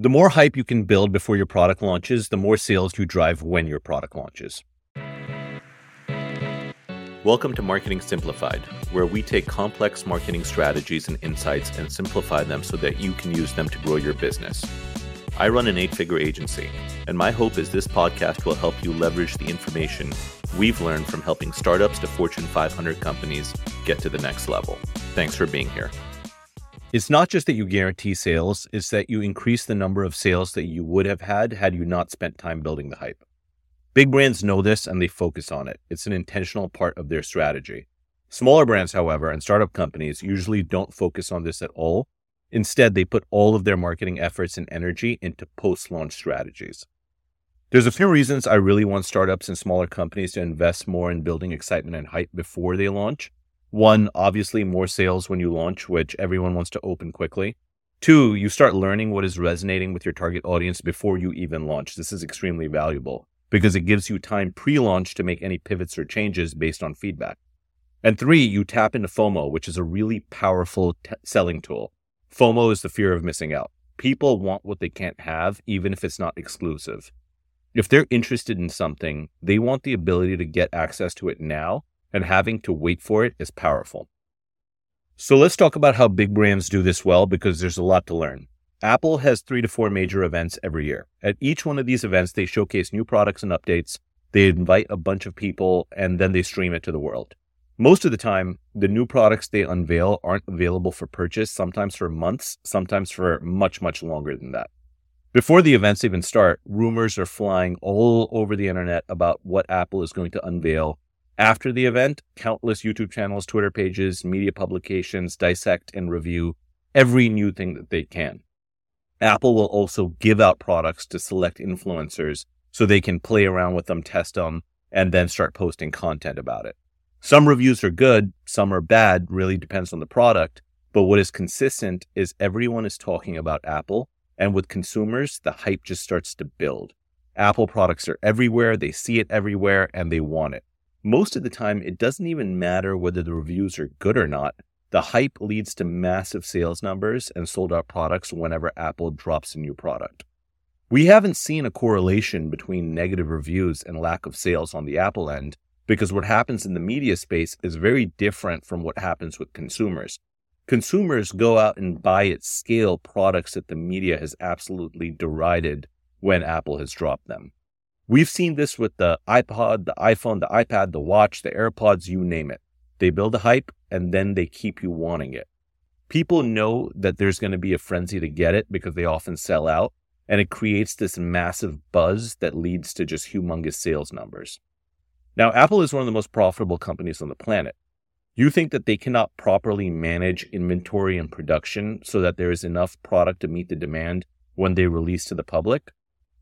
The more hype you can build before your product launches, the more sales you drive when your product launches. Welcome to Marketing Simplified, where we take complex marketing strategies and insights and simplify them so that you can use them to grow your business. I run an eight figure agency, and my hope is this podcast will help you leverage the information we've learned from helping startups to Fortune 500 companies get to the next level. Thanks for being here. It's not just that you guarantee sales, it's that you increase the number of sales that you would have had had you not spent time building the hype. Big brands know this and they focus on it. It's an intentional part of their strategy. Smaller brands, however, and startup companies usually don't focus on this at all. Instead, they put all of their marketing efforts and energy into post launch strategies. There's a few reasons I really want startups and smaller companies to invest more in building excitement and hype before they launch. One, obviously, more sales when you launch, which everyone wants to open quickly. Two, you start learning what is resonating with your target audience before you even launch. This is extremely valuable because it gives you time pre launch to make any pivots or changes based on feedback. And three, you tap into FOMO, which is a really powerful t- selling tool. FOMO is the fear of missing out. People want what they can't have, even if it's not exclusive. If they're interested in something, they want the ability to get access to it now and having to wait for it is powerful. So let's talk about how big brands do this well because there's a lot to learn. Apple has three to four major events every year. At each one of these events, they showcase new products and updates. They invite a bunch of people and then they stream it to the world. Most of the time, the new products they unveil aren't available for purchase, sometimes for months, sometimes for much, much longer than that. Before the events even start, rumors are flying all over the internet about what Apple is going to unveil after the event, countless YouTube channels, Twitter pages, media publications dissect and review every new thing that they can. Apple will also give out products to select influencers so they can play around with them, test them, and then start posting content about it. Some reviews are good, some are bad, really depends on the product. But what is consistent is everyone is talking about Apple. And with consumers, the hype just starts to build. Apple products are everywhere, they see it everywhere, and they want it most of the time, it doesn't even matter whether the reviews are good or not. The hype leads to massive sales numbers and sold out products whenever Apple drops a new product. We haven't seen a correlation between negative reviews and lack of sales on the Apple end because what happens in the media space is very different from what happens with consumers. Consumers go out and buy at scale products that the media has absolutely derided when Apple has dropped them. We've seen this with the iPod, the iPhone, the iPad, the watch, the AirPods, you name it. They build a hype and then they keep you wanting it. People know that there's going to be a frenzy to get it because they often sell out, and it creates this massive buzz that leads to just humongous sales numbers. Now, Apple is one of the most profitable companies on the planet. You think that they cannot properly manage inventory and production so that there is enough product to meet the demand when they release to the public?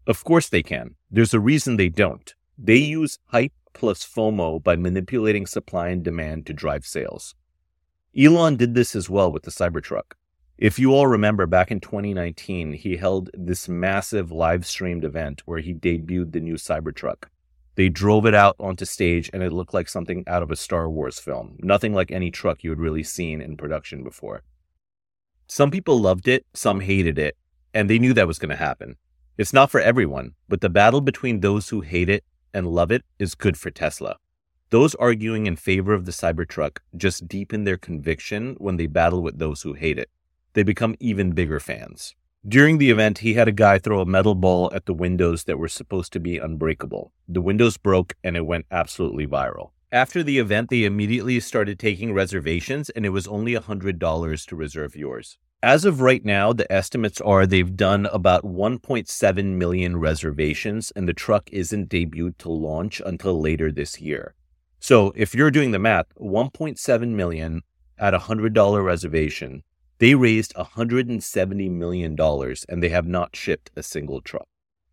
Of course they can. There's a reason they don't. They use hype plus FOMO by manipulating supply and demand to drive sales. Elon did this as well with the Cybertruck. If you all remember back in 2019, he held this massive live streamed event where he debuted the new Cybertruck. They drove it out onto stage and it looked like something out of a Star Wars film, nothing like any truck you had really seen in production before. Some people loved it, some hated it, and they knew that was going to happen. It's not for everyone, but the battle between those who hate it and love it is good for Tesla. Those arguing in favor of the Cybertruck just deepen their conviction when they battle with those who hate it. They become even bigger fans. During the event, he had a guy throw a metal ball at the windows that were supposed to be unbreakable. The windows broke and it went absolutely viral. After the event, they immediately started taking reservations, and it was only $100 to reserve yours. As of right now, the estimates are they've done about 1.7 million reservations, and the truck isn't debuted to launch until later this year. So if you're doing the math, 1.7 million at a $100 reservation, they raised $170 million and they have not shipped a single truck.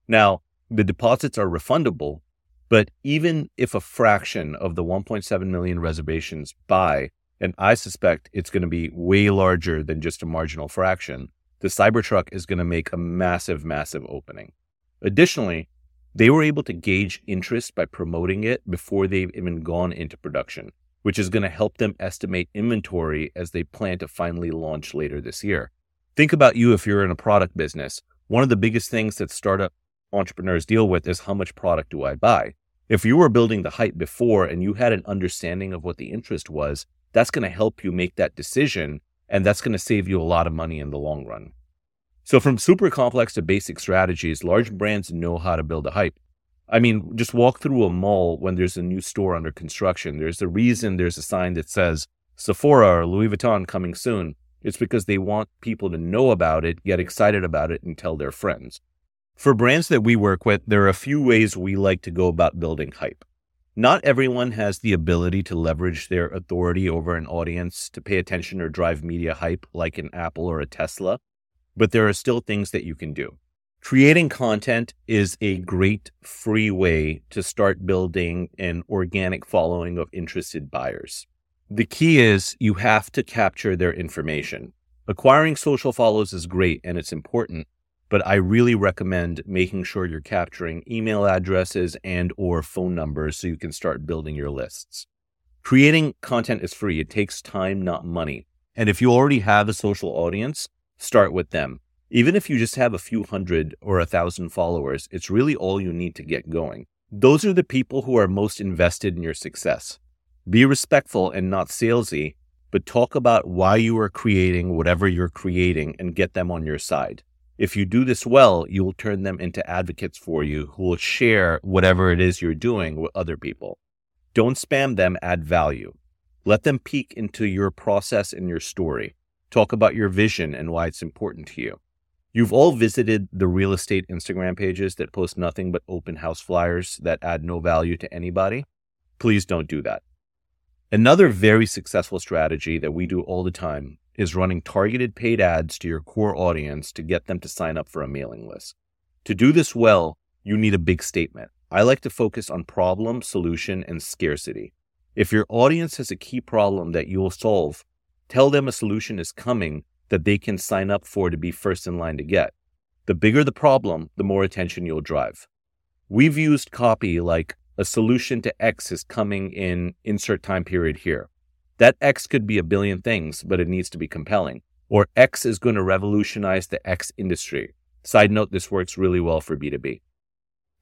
Now, the deposits are refundable, but even if a fraction of the 1.7 million reservations buy, and I suspect it's going to be way larger than just a marginal fraction, the Cybertruck is going to make a massive, massive opening. Additionally, they were able to gauge interest by promoting it before they've even gone into production, which is going to help them estimate inventory as they plan to finally launch later this year. Think about you if you're in a product business. One of the biggest things that startup entrepreneurs deal with is how much product do I buy? If you were building the hype before and you had an understanding of what the interest was, that's going to help you make that decision. And that's going to save you a lot of money in the long run. So, from super complex to basic strategies, large brands know how to build a hype. I mean, just walk through a mall when there's a new store under construction. There's a reason there's a sign that says Sephora or Louis Vuitton coming soon. It's because they want people to know about it, get excited about it, and tell their friends. For brands that we work with, there are a few ways we like to go about building hype. Not everyone has the ability to leverage their authority over an audience to pay attention or drive media hype like an Apple or a Tesla but there are still things that you can do. Creating content is a great free way to start building an organic following of interested buyers. The key is you have to capture their information. Acquiring social follows is great and it's important, but I really recommend making sure you're capturing email addresses and or phone numbers so you can start building your lists. Creating content is free. It takes time, not money. And if you already have a social audience, start with them. Even if you just have a few hundred or a thousand followers, it's really all you need to get going. Those are the people who are most invested in your success. Be respectful and not salesy, but talk about why you are creating whatever you're creating and get them on your side. If you do this well, you will turn them into advocates for you who will share whatever it is you're doing with other people. Don't spam them, add value. Let them peek into your process and your story. Talk about your vision and why it's important to you. You've all visited the real estate Instagram pages that post nothing but open house flyers that add no value to anybody. Please don't do that. Another very successful strategy that we do all the time is running targeted paid ads to your core audience to get them to sign up for a mailing list. To do this well, you need a big statement. I like to focus on problem, solution, and scarcity. If your audience has a key problem that you will solve, Tell them a solution is coming that they can sign up for to be first in line to get. The bigger the problem, the more attention you'll drive. We've used copy like a solution to X is coming in insert time period here. That X could be a billion things, but it needs to be compelling. Or X is going to revolutionize the X industry. Side note, this works really well for B2B.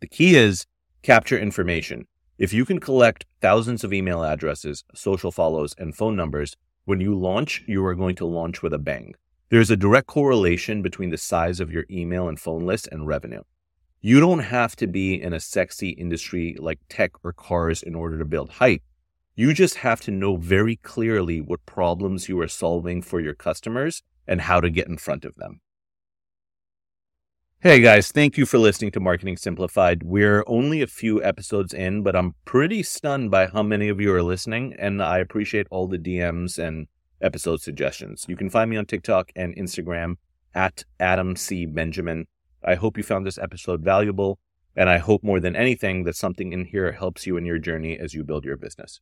The key is capture information. If you can collect thousands of email addresses, social follows, and phone numbers, when you launch, you are going to launch with a bang. There's a direct correlation between the size of your email and phone list and revenue. You don't have to be in a sexy industry like tech or cars in order to build hype. You just have to know very clearly what problems you are solving for your customers and how to get in front of them. Hey guys, thank you for listening to Marketing Simplified. We're only a few episodes in, but I'm pretty stunned by how many of you are listening, and I appreciate all the DMs and episode suggestions. You can find me on TikTok and Instagram at Adam C. Benjamin. I hope you found this episode valuable, and I hope more than anything that something in here helps you in your journey as you build your business.